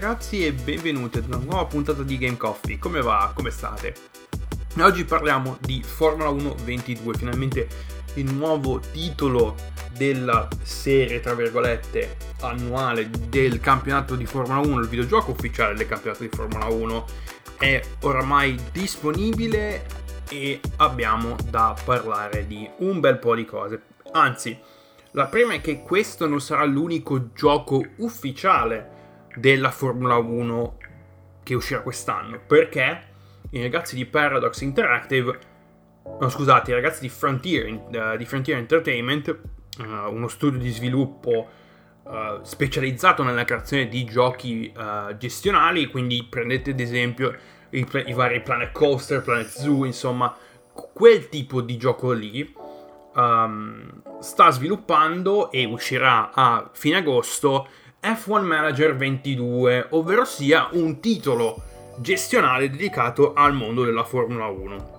ragazzi e benvenuti ad una nuova puntata di Game Coffee. Come va? Come state? Oggi parliamo di Formula 1 22, finalmente il nuovo titolo della serie, tra virgolette, annuale del campionato di Formula 1, il videogioco ufficiale del campionato di Formula 1 è oramai disponibile e abbiamo da parlare di un bel po' di cose. Anzi, la prima è che questo non sarà l'unico gioco ufficiale della Formula 1 che uscirà quest'anno, perché i ragazzi di Paradox Interactive, no scusate, i ragazzi di Frontier, uh, di Frontier Entertainment, uh, uno studio di sviluppo uh, specializzato nella creazione di giochi gestionali, quindi prendete ad esempio i, i vari Planet Coaster, Planet Zoo, insomma, quel tipo di gioco lì um, sta sviluppando e uscirà a fine agosto F1 Manager 22, ovvero sia un titolo gestionale dedicato al mondo della Formula 1.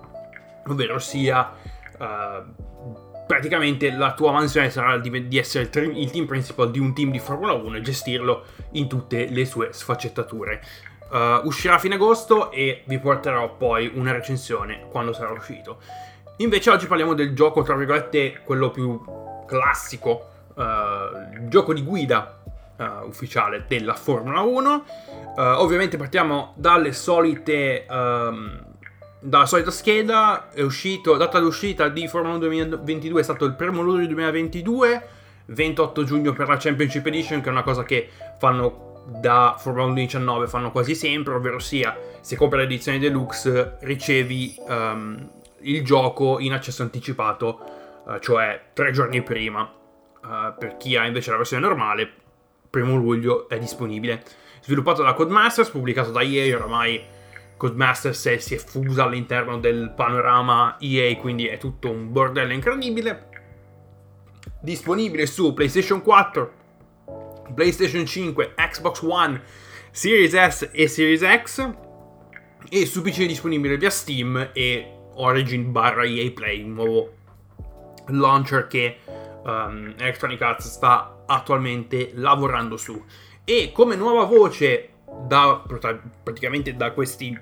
Ovvero sia uh, praticamente la tua mansione sarà di, essere il, il, team principal di un team di Formula 1 e gestirlo in tutte le sue sfaccettature. Uh, uscirà a fine agosto e vi porterò poi una recensione quando sarà uscito. Invece oggi parliamo del gioco, tra virgolette, quello più classico, uh, gioco di guida uh, ufficiale della Formula 1. Uh, ovviamente partiamo dalle solite... Um, dalla solita scheda, è uscito, data d'uscita di Formula 1 2022 è stato il 1 luglio 2022, 28 giugno per la Championship Edition, che è una cosa che fanno da Formula 1 2019, fanno quasi sempre, ovvero sia, se compri l'edizione deluxe ricevi um, il gioco in accesso anticipato, uh, cioè tre giorni prima. Uh, per chi ha invece la versione normale, primo luglio è disponibile. Sviluppato da Codemasters, pubblicato da EA, oramai Codemasters si è fusa all'interno del panorama EA, quindi è tutto un bordello incredibile. Disponibile su PlayStation 4, PlayStation 5, Xbox One, Series S e Series X. E su PC disponibile via Steam e Origin barra EA Play, un nuovo launcher che um, Electronic Arts sta attualmente lavorando su. E come nuova voce da praticamente da questi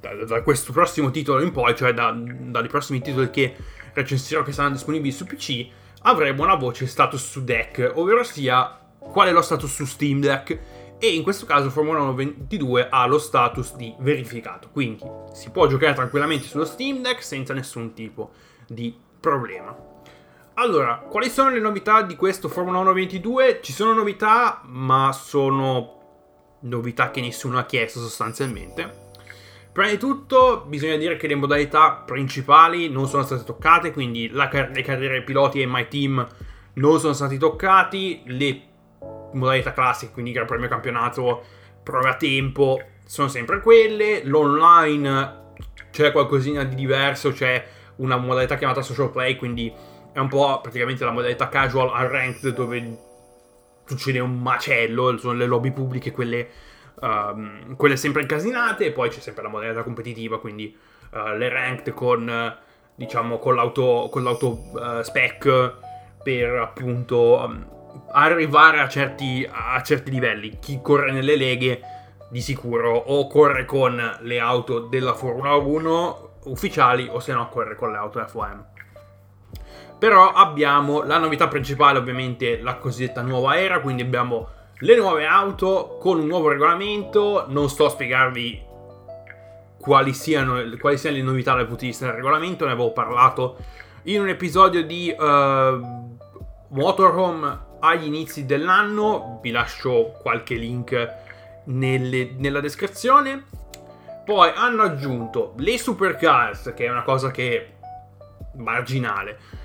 da, da, questo prossimo titolo in poi, cioè da, dai prossimi titoli che recensirò che saranno disponibili su PC, avremo una voce status su deck, ovvero sia qual è lo status su Steam Deck e in questo caso Formula 1 22 ha lo status di verificato, quindi si può giocare tranquillamente sullo Steam Deck senza nessun tipo di problema. Allora, quali sono le novità di questo Formula 1 22? Ci sono novità, ma sono novità che nessuno ha chiesto sostanzialmente. Prima di tutto bisogna dire che le modalità principali non sono state toccate, quindi car- le carriere piloti e My Team non sono stati toccati, le modalità classiche, quindi Gran Premio Campionato, prove a tempo, sono sempre quelle, l'online c'è qualcosina di diverso, c'è una modalità chiamata social play, quindi è un po' praticamente la modalità casual unranked dove succede un macello, sono le lobby pubbliche quelle, um, quelle sempre incasinate e poi c'è sempre la modalità competitiva, quindi uh, le ranked con diciamo con l'auto, con l'auto uh, spec per appunto um, arrivare a certi, a certi livelli. Chi corre nelle leghe di sicuro o corre con le auto della Formula 1 ufficiali o se no corre con le auto F1. Però abbiamo la novità principale, ovviamente la cosiddetta nuova era, quindi abbiamo le nuove auto con un nuovo regolamento. Non sto a spiegarvi quali siano, quali siano le novità dal punto di vista del regolamento, ne avevo parlato in un episodio di uh, Motorhome agli inizi dell'anno. Vi lascio qualche link nelle, nella descrizione. Poi hanno aggiunto le supercars, che è una cosa che marginale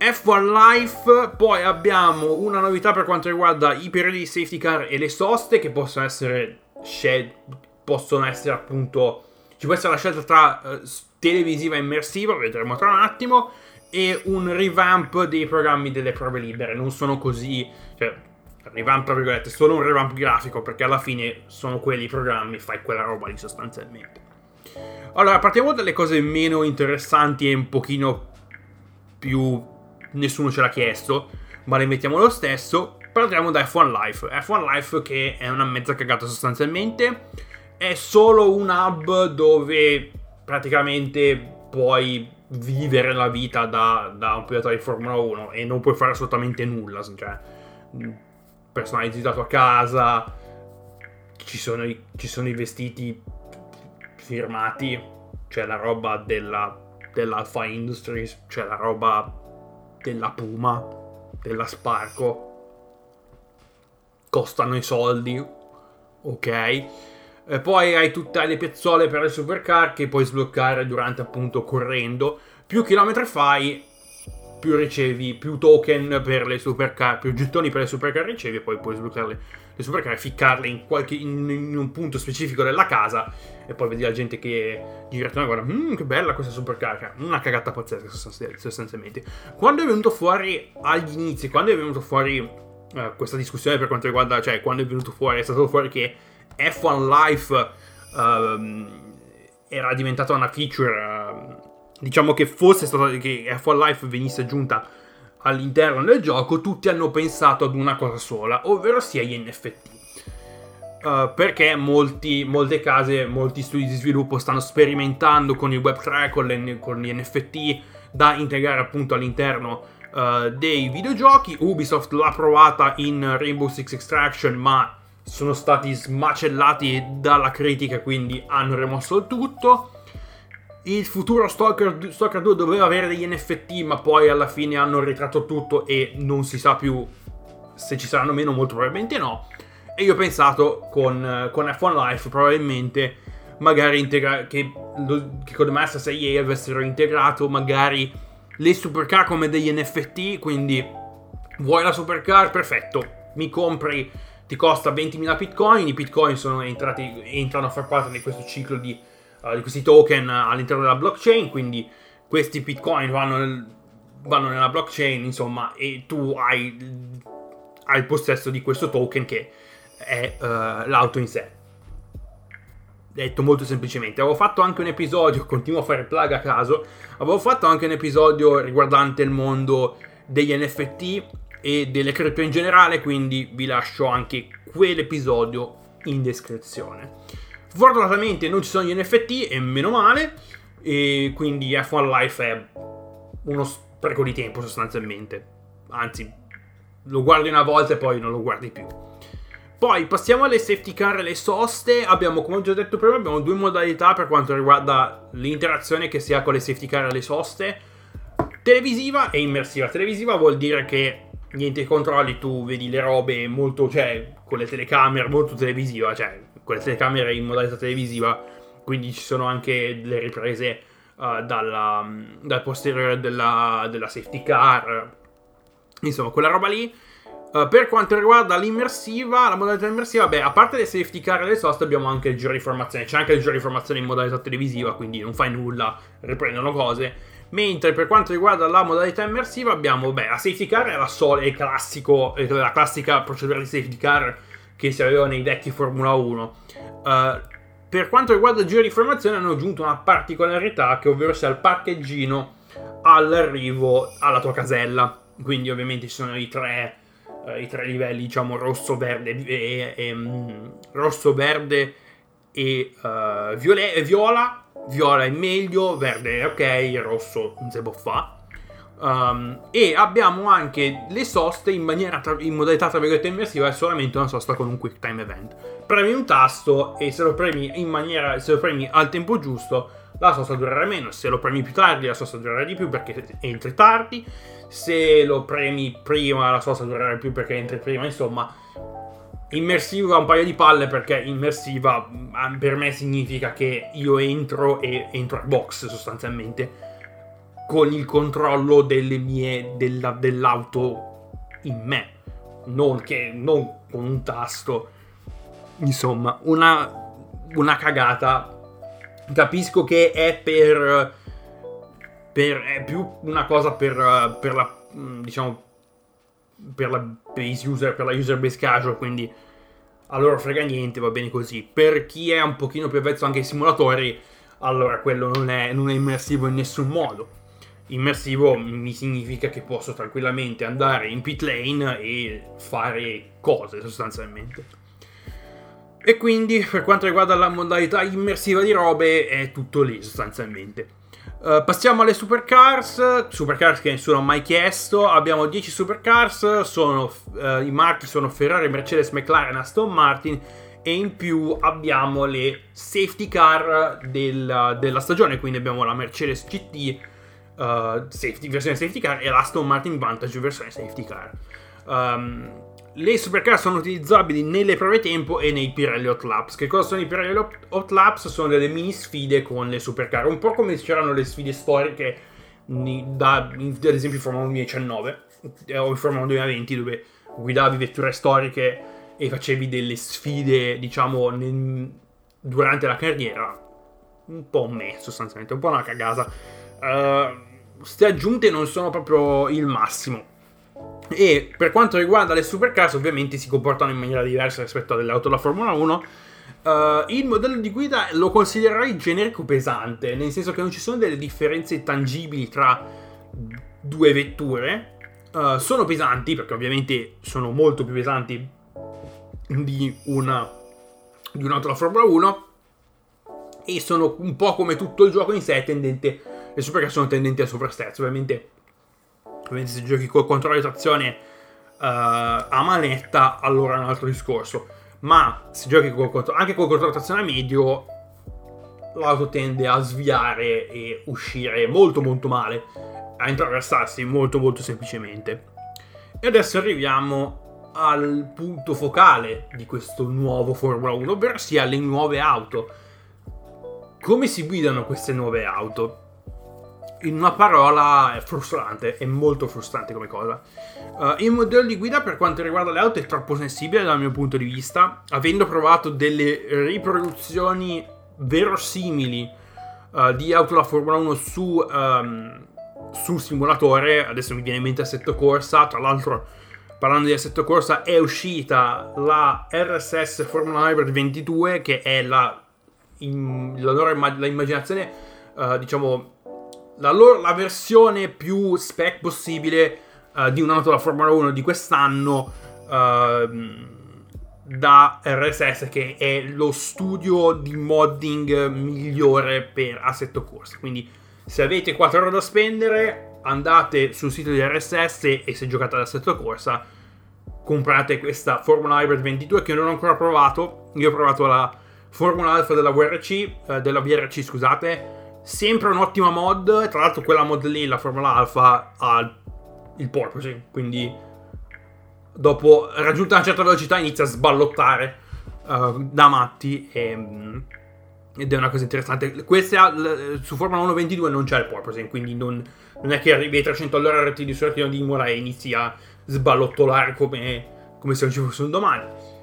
F1 Life, poi abbiamo una novità per quanto riguarda i periodi di safety car e le soste che possono essere scelte, possono essere appunto, ci può essere la scelta tra uh, televisiva e immersiva, vedremo tra un attimo, e un revamp dei programmi delle prove libere, non sono così, cioè, revamp tra virgolette, solo un revamp grafico perché alla fine sono quelli i programmi, fai quella roba lì sostanzialmente. Allora, partiamo dalle cose meno interessanti e un pochino più nessuno ce l'ha chiesto, ma le mettiamo lo stesso. partiamo da F1 Life. F1 Life che è una mezza cagata sostanzialmente, è solo un hub dove praticamente puoi vivere la vita da, da un pilota di Formula 1 e non puoi fare assolutamente nulla, cioè personalizzato a casa, ci sono i, ci sono i vestiti firmati, c'è la roba della, dell'Alpha Industries, c'è la roba della Puma, della Sparco, costano i soldi, ok? E poi hai tutte le piazzole per le supercar che puoi sbloccare durante appunto correndo. Più chilometri fai, più ricevi, più token per le supercar, più gettoni per le supercar ricevi e poi puoi sbloccare le supercar e ficcarle in, qualche, in, in, un punto specifico della casa e poi vedi la gente che gira e guarda, mmm, che bella questa supercar, una cagata pazzesca sostanzialmente. Quando è venuto fuori agli inizi, quando è venuto fuori uh, questa discussione per quanto riguarda, cioè quando è venuto fuori, è stato fuori che F1 Life uh, era diventata una feature, uh, diciamo che fosse stata, che F1 Life venisse aggiunta all'interno del gioco, tutti hanno pensato ad una cosa sola, ovvero sia gli NFT. Uh, perché molti, molte case, molti studi di sviluppo stanno sperimentando con il Web3, con, le, con gli NFT da integrare appunto all'interno uh, dei videogiochi. Ubisoft l'ha provata in Rainbow Six Extraction, ma sono stati smacellati dalla critica, quindi hanno rimosso il tutto. Il futuro Stalker, Stalker 2 doveva avere degli NFT, ma poi alla fine hanno ritratto tutto e non si sa più se ci saranno meno, molto probabilmente no. E io ho pensato con, con F1 Life probabilmente magari integra- che, che con The Masters EA avessero integrato magari le supercar come degli NFT, quindi vuoi la supercar? Perfetto, mi compri, ti costa 20.000 bitcoin, i bitcoin sono entrati, entrano a far parte di questo ciclo di, di questi token all'interno della blockchain, quindi questi bitcoin vanno, nel, vanno nella blockchain, insomma, e tu hai, hai, il possesso di questo token che è uh, l'auto in sé detto molto semplicemente. Avevo fatto anche un episodio, continuo a fare plug a caso, avevo fatto anche un episodio riguardante il mondo degli NFT e delle cripto in generale, quindi vi lascio anche quell'episodio in descrizione. Fortunatamente non ci sono gli NFT e meno male, e quindi F1 Life è uno spreco di tempo sostanzialmente. Anzi, lo guardi una volta e poi non lo guardi più. Poi passiamo alle safety car e le soste. Abbiamo, come ho già detto prima, abbiamo due modalità per quanto riguarda l'interazione che si ha con le safety car e le soste. Televisiva e immersiva. Televisiva vuol dire che niente controlli, tu vedi le robe molto, cioè, con le telecamere, molto televisiva, cioè, con le telecamere in modalità televisiva. Quindi ci sono anche le riprese uh, dalla, dal posteriore della, della safety car. Insomma, quella roba lì Uh, per quanto riguarda l'immersiva, la modalità immersiva, beh, a parte le safety car e le soste, abbiamo anche il giro di formazione. C'è anche il giro di formazione in modalità televisiva, quindi non fai nulla, riprendono cose. Mentre per quanto riguarda la modalità immersiva, abbiamo, beh, la safety car è la, sola, è classico, è la classica procedura di safety car che si aveva nei vecchi Formula 1. Uh, eh, per quanto riguarda il giro di formazione, hanno aggiunto una particolarità che ovvero sia il parcheggino all'arrivo alla tua casella. Quindi, ovviamente, ci sono i tre eh, i tre livelli, diciamo rosso, verde e, e um, rosso, verde e uh, viola. Viola è meglio, verde è ok, rosso non si può fare. Um, e abbiamo anche le soste in, tra- in modalità tra virgolette immersiva è solamente una sosta con un quick time event. Premi un tasto e se lo premi in maniera se lo premi al tempo giusto la sosta durerà meno. Se lo premi più tardi la sosta durerà di più perché entri tardi. Se lo premi prima la sosta durerà di più perché entri prima insomma immersiva un paio di palle perché immersiva mm, per me significa che io entro e entro al box sostanzialmente con il controllo delle mie, della, dell'auto in me, non, che, non con un tasto. Insomma, una, una cagata. Capisco che è per, per è più una cosa per, per la diciamo per la base user, per la user base casual, quindi allora frega niente, va bene così. Per chi è un pochino più avvezzo anche ai simulatori, allora quello non è, non è immersivo in nessun modo. immersivo mi significa che posso tranquillamente andare in pit lane e fare cose sostanzialmente. E quindi per quanto riguarda la modalità immersiva di robe è tutto lì sostanzialmente. Uh, passiamo alle supercars, supercars che nessuno ha mai chiesto, abbiamo 10 supercars, sono, uh, i marchi sono Ferrari, Mercedes, McLaren, Aston Martin. E in più abbiamo le safety car del, della stagione, quindi abbiamo la Mercedes GT uh, eh, safety, versione safety car e l'Aston Martin Vantage versione safety car. Um, le supercar sono utilizzabili nelle prove tempo e nei Pirelli Hot Laps. Che cosa sono i Pirelli Hot Laps? Sono delle mini sfide con le supercar, un po' come c'erano le sfide storiche da, ad esempio in Formula 1 2019 eh, o in Formula 1 2020 dove guidavi vetture storiche e facevi delle sfide, diciamo, nel, durante la carriera. Un po' me, sostanzialmente, un po' una cagata. Uh, aggiunte non sono proprio il massimo e per quanto riguarda le supercars, ovviamente si comportano in maniera diversa rispetto alle auto della Formula 1. Uh, eh, il modello di guida lo considererei generico pesante, nel senso che non ci sono delle differenze tangibili tra due vetture. Uh, sono pesanti, perché ovviamente sono molto più pesanti di, una, di un'auto della Formula 1. E sono un po' come tutto il gioco in sé, tendente. Le supercars sono tendenti al soprasterzo, ovviamente Ovviamente se giochi col controllo di trazione uh, a manetta, allora è un altro discorso. Ma se giochi col contro- anche col controllo di trazione a medio, l'auto tende a sviare e uscire molto molto male, a intraversarsi molto molto semplicemente. E adesso arriviamo al punto focale di questo nuovo Formula 1, ovvero sia le nuove auto. Come si guidano queste nuove auto? In una parola è frustrante, è molto frustrante come cosa. Uh, il modello di guida per quanto riguarda le auto è troppo sensibile dal mio punto di vista, avendo provato delle riproduzioni verosimili uh, di auto da Formula 1 su, um, sul simulatore, adesso mi viene in mente Assetto Corsa, tra l'altro parlando di Assetto Corsa è uscita la RSS Formula Hybrid 22 che è la, in, la loro la immaginazione, uh, diciamo la, loro, la versione più spec possibile uh, di un'auto da Formula 1 di quest'anno uh, da RSS che è lo studio di modding migliore per assetto corsa. Quindi se avete 4 euro da spendere andate sul sito di RSS e se giocate ad assetto corsa comprate questa Formula Hybrid 22 che non ho ancora provato. Io ho provato la Formula Alpha della VRC eh, della VRC scusate sempre un'ottima mod. Tra l'altro, quella mod lì, la Formula Alpha, ha il porpoising. Quindi, dopo raggiunta una certa velocità, inizia a sballottare uh, da matti. E, um, ed è una cosa interessante. Questa su Formula 1 22 non c'è il porpoising. Quindi, non, non, è che arrivi ai 300 all'ora di sul retino di Imola e inizi a sballottolare come, come se non ci fosse un domani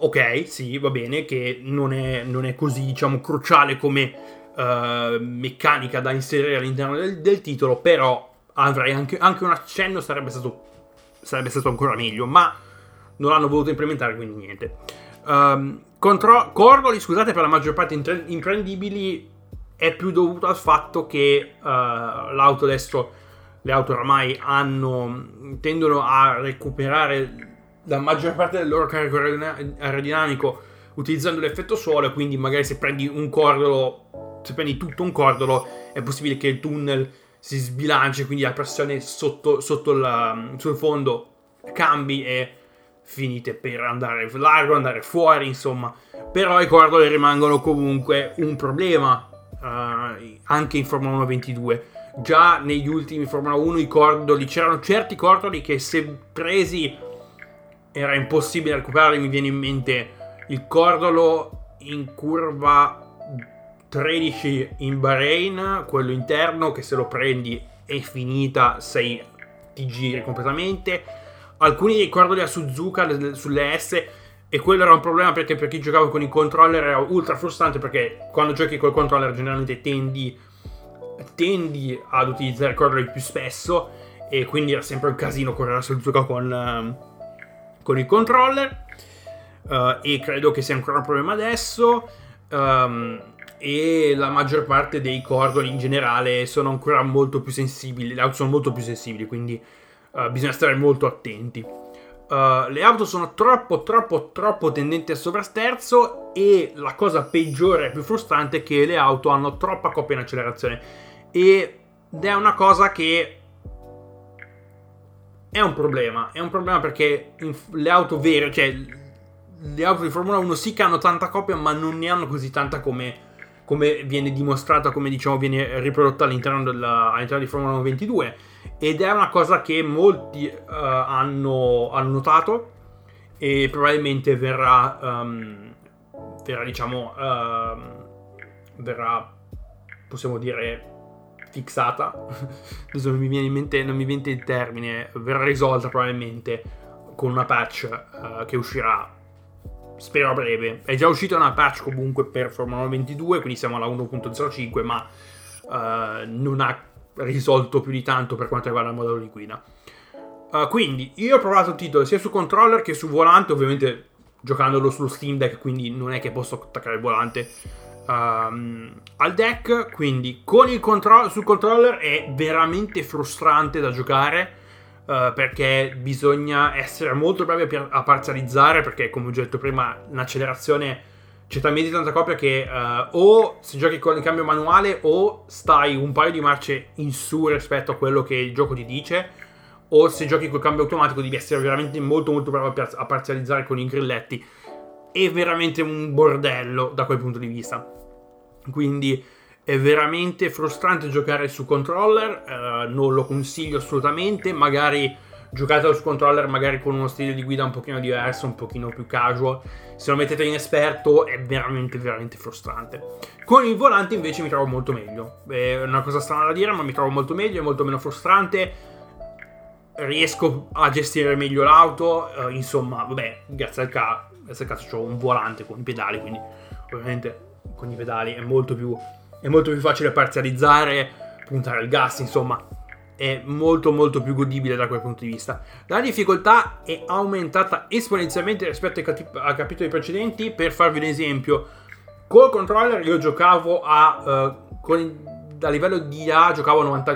ok, sì, va bene, che non è, non è così, diciamo, cruciale come uh, meccanica da inserire all'interno del, del titolo, però avrei anche, anche, un accenno sarebbe stato, sarebbe stato ancora meglio, ma non l'hanno voluto implementare, quindi niente. Um, contro- Cordoli, scusate, per la maggior parte intre- imprendibili è più dovuto al fatto che uh, l'auto adesso, le auto oramai hanno, tendono a recuperare la maggior parte del loro carico aerodinamico utilizzando l'effetto suolo, quindi magari se prendi un cordolo se prendi tutto un cordolo è possibile che il tunnel si sbilanci, quindi la pressione sotto, sotto la, sul fondo cambi e finite per andare largo, andare fuori, insomma. Però i cordoli rimangono comunque un problema uh, anche in Formula 1 22. Già negli ultimi Formula 1 i cordoli, c'erano certi cordoli che se presi era impossibile recuperarli, mi viene in mente il cordolo in curva 13 in Bahrain, quello interno che se lo prendi è finita, sei, ti giri completamente. Alcuni dei cordoli a Suzuka sulle S e quello era un problema perché per chi giocava con i controller era ultra frustrante perché quando giochi col controller generalmente tendi, tendi ad utilizzare cordoli più spesso e quindi era sempre un casino correre a Suzuka con, uh, con il controller uh, e credo che sia ancora un problema adesso. Um, e la maggior parte dei cordoli in generale sono ancora molto più sensibili, le auto sono molto più sensibili, quindi uh, bisogna stare molto attenti. Uh, le auto sono troppo, troppo, troppo tendenti al sovrasterzo e la cosa peggiore e più frustrante è che le auto hanno troppa coppia in accelerazione ed è una cosa che è un problema, è un problema perché le auto vere, cioè le auto di Formula 1 sì che hanno tanta coppia ma non ne hanno così tanta come come viene dimostrata, come diciamo viene riprodotta all'interno, della, all'interno di Formula 1 22 ed è una cosa che molti uh, hanno, hanno, notato e probabilmente verrà, um, verrà diciamo, uh, verrà, possiamo dire, fissata, adesso non mi viene in mente, non mi viene il termine, verrà risolta probabilmente con una patch uh, che uscirà spero a breve. È già uscita una patch comunque per Formula 22, quindi siamo alla 1.05, ma uh, non ha risolto più di tanto per quanto riguarda il modello di guida. Uh, quindi io ho provato il titolo sia su controller che su volante, ovviamente giocandolo sullo Steam Deck, quindi non è che posso attaccare il volante um, al deck. Quindi con il control- sul controller è veramente frustrante da giocare Uh, perché bisogna essere molto bravi a, a, parzializzare perché come ho già detto prima un'accelerazione c'è talmente tanta coppia che uh, o se giochi con il cambio manuale o stai un paio di marce in su rispetto a quello che il gioco ti dice o se giochi col cambio automatico devi essere veramente molto molto bravo a parzializzare con i grilletti. È veramente un bordello da quel punto di vista. Quindi è veramente frustrante giocare su controller, eh, non lo consiglio assolutamente, magari giocatelo su controller magari con uno stile di guida un pochino diverso, un pochino più casual. Se lo mettete in esperto è veramente veramente frustrante. Con il volante invece mi trovo molto meglio. È una cosa strana da dire, ma mi trovo molto meglio, è molto meno frustrante. Riesco a gestire meglio l'auto, eh, insomma, vabbè, grazie al, ca- grazie al cazzo ho un volante con i pedali, quindi ovviamente con i pedali è molto più è molto più facile parzializzare, puntare il gas, insomma, è molto molto più godibile da quel punto di vista. La difficoltà è aumentata esponenzialmente rispetto ai, cap- ai capitoli precedenti, per farvi un esempio, col controller io giocavo a... Uh, con, a livello di A giocavo a 90,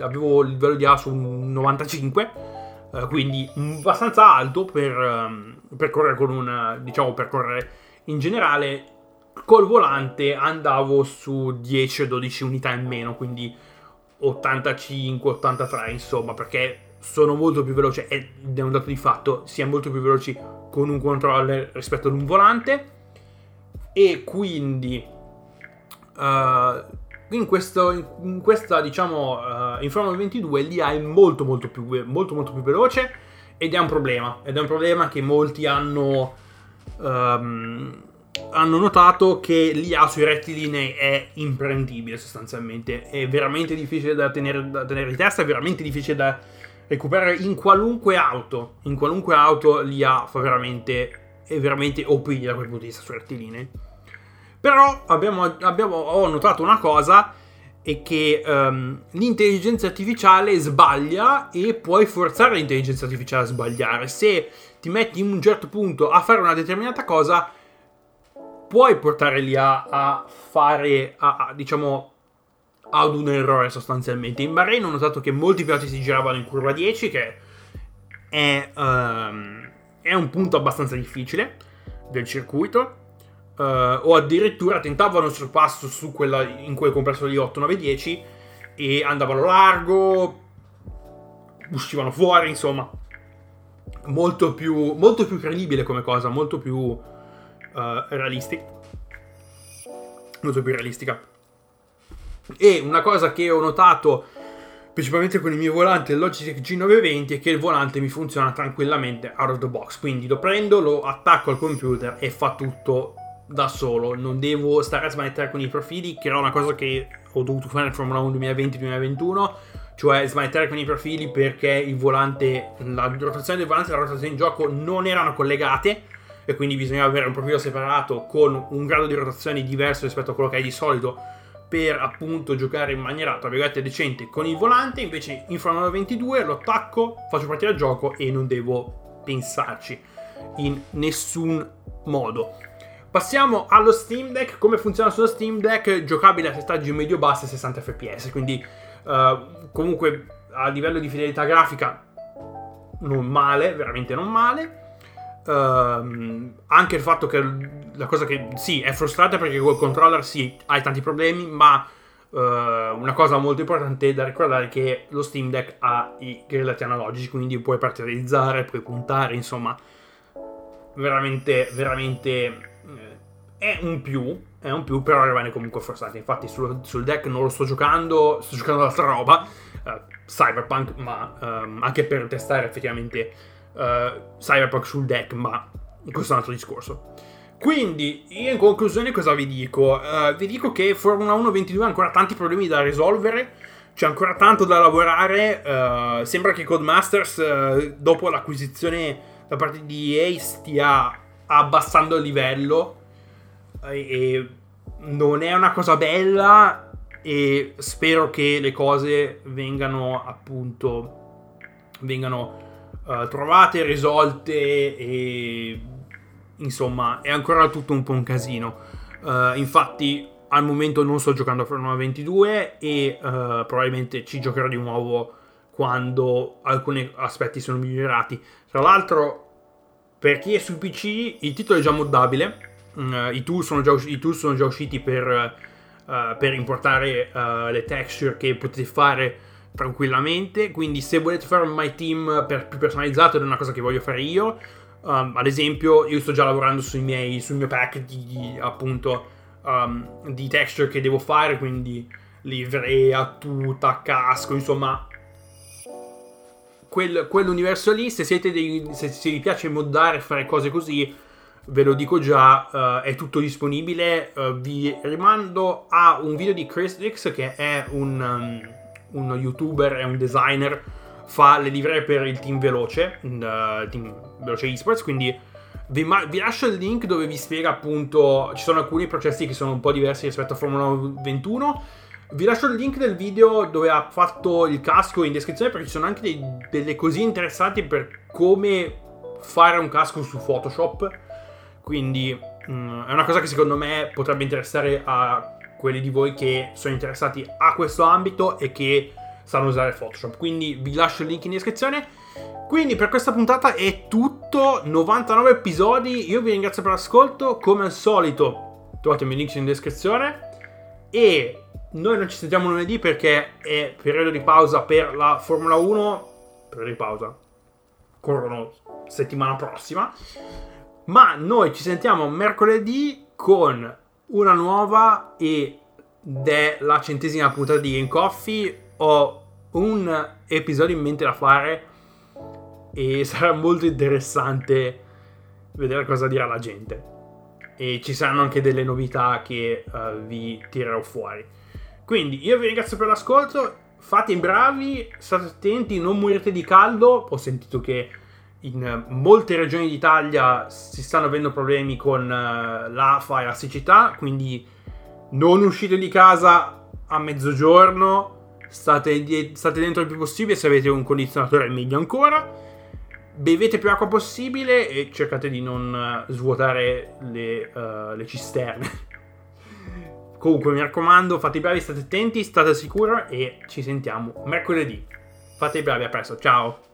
avevo il livello di A su 95, uh, quindi abbastanza alto per, um, per correre con un, diciamo, per correre in generale col volante andavo su 10-12 unità in meno, quindi 85-83 insomma, perché sono molto più veloce ed è un dato di fatto, si è molto più veloci con un controller rispetto ad un volante. E quindi uh, in, questo, in, questa diciamo uh, in Formula 22 l'IA è molto molto più, molto, molto più veloce ed è un problema ed è un problema che molti hanno um, hanno notato che l'IA sui rettilinei è imprendibile sostanzialmente, è veramente difficile da tenere, da tenere in testa, è veramente difficile da recuperare in qualunque auto, in qualunque auto l'IA fa veramente, è veramente OP da quel punto di vista sui rettilinei. Però abbiamo, abbiamo, ho notato una cosa, è che um, l'intelligenza artificiale sbaglia e puoi forzare l'intelligenza artificiale a sbagliare. Se ti metti in un certo punto a fare una determinata cosa, puoi portare l'IA a fare, a, a, diciamo, ad un errore sostanzialmente. In Bahrain ho notato che molti piloti si giravano in curva 10, che è, um, è un punto abbastanza difficile del circuito. Uh, o addirittura tentavano il sorpasso su quella, in quel complesso di 8, 9, 10 e andavano largo, uscivano fuori, insomma, molto più, molto più credibile come cosa, molto più uh, realistica. Molto più realistica. E una cosa che ho notato principalmente con il mio volante Logitech G920 è che il volante mi funziona tranquillamente out of the box quindi lo prendo, lo attacco al computer e fa tutto da solo non devo stare a smanettare con i profili che era una cosa che ho dovuto fare nel Formula 1 2020-2021 cioè smanettare con i profili perché il volante la rotazione del volante e la rotazione in gioco non erano collegate e quindi bisogna avere un profilo separato con un grado di rotazione diverso rispetto a quello che hai di solito per appunto giocare in maniera tra virgolette decente con il volante invece in Formula 22 lo attacco faccio partire il gioco e non devo pensarci in nessun modo Passiamo allo Steam Deck. Come funziona sullo Steam Deck? Giocabile a settaggi medio-bassi 60 fps, quindi uh, comunque a livello di fidelità grafica non male, veramente non male. Uh, anche il fatto che la cosa che sì è frustrante perché col controller sì hai tanti problemi, ma uh, una cosa molto importante da ricordare è che lo Steam Deck ha i grillati analogici, quindi puoi parterizzare, puoi puntare, insomma, veramente, veramente è un più, è un più, però rimane comunque forzato. Infatti sul, sul, deck non lo sto giocando, sto giocando altra roba, uh, Cyberpunk, ma um, anche per testare effettivamente uh, Cyberpunk sul deck, ma questo è un altro discorso. Quindi, in conclusione cosa vi dico? Uh, vi dico che Formula 1 22 ha ancora tanti problemi da risolvere, c'è ancora tanto da lavorare, uh, sembra che Codemasters dopo l'acquisizione da parte di EA stia abbassando il livello e non è una cosa bella e spero che le cose vengano appunto vengano uh, trovate, risolte e insomma è ancora tutto un po' un casino. Uh, infatti al momento non sto giocando a Formula 22 e uh, probabilmente ci giocherò di nuovo quando alcuni aspetti sono migliorati. Tra l'altro per chi è su PC il titolo è già moddabile Uh, i, tool sono già, I tool sono già usciti per, per importare le texture che potete fare tranquillamente. Quindi, se volete fare un My Team per, più personalizzato, è una cosa che voglio fare io. Um, ad esempio, io sto già lavorando sui miei, sul mio pack di, di appunto um, di texture che devo fare. Quindi, livrea, tuta, casco, insomma. Quel, quell'universo lì, se siete dei, se, se vi piace moddare e fare cose così ve lo dico già, uh, è tutto disponibile. Uh, vi rimando a un video di Chris Dix, che è un, um, uno youtuber, è un designer, fa le livree per il team veloce, uh, team veloce esports, quindi vi, ma- vi, lascio il link dove vi spiega appunto, ci sono alcuni processi che sono un po' diversi rispetto a Formula 21. Vi lascio il link del video dove ha fatto il casco in descrizione perché ci sono anche dei, delle cose interessanti per come fare un casco su Photoshop quindi mh, mm, è una cosa che secondo me potrebbe interessare a quelli di voi che sono interessati a questo ambito e che sanno usare Photoshop. Quindi vi lascio il link in descrizione. Quindi per questa puntata è tutto, 99 episodi, io vi ringrazio per l'ascolto, come al solito trovate i miei link in descrizione e noi non ci sentiamo lunedì perché è periodo di pausa per la Formula 1, periodo di pausa, corrono settimana prossima. Ma noi ci sentiamo mercoledì con una nuova ed è la centesima puntata di Game Coffee. Ho un episodio in mente da fare e sarà molto interessante vedere cosa dirà la gente. E ci saranno anche delle novità che uh, vi tirerò fuori. Quindi io vi ringrazio per l'ascolto, fate i bravi, state attenti, non morite di caldo. Ho sentito che in molte regioni d'Italia si stanno avendo problemi con l'afa e la siccità, quindi non uscite di casa a mezzogiorno, state, di- state dentro il più possibile, se avete un condizionatore è meglio ancora, bevete più acqua possibile e cercate di non uh, svuotare le, uh, le cisterne. Comunque mi raccomando, fate i bravi, state attenti, state sicuri e ci sentiamo mercoledì. Fate i bravi, a presto, ciao!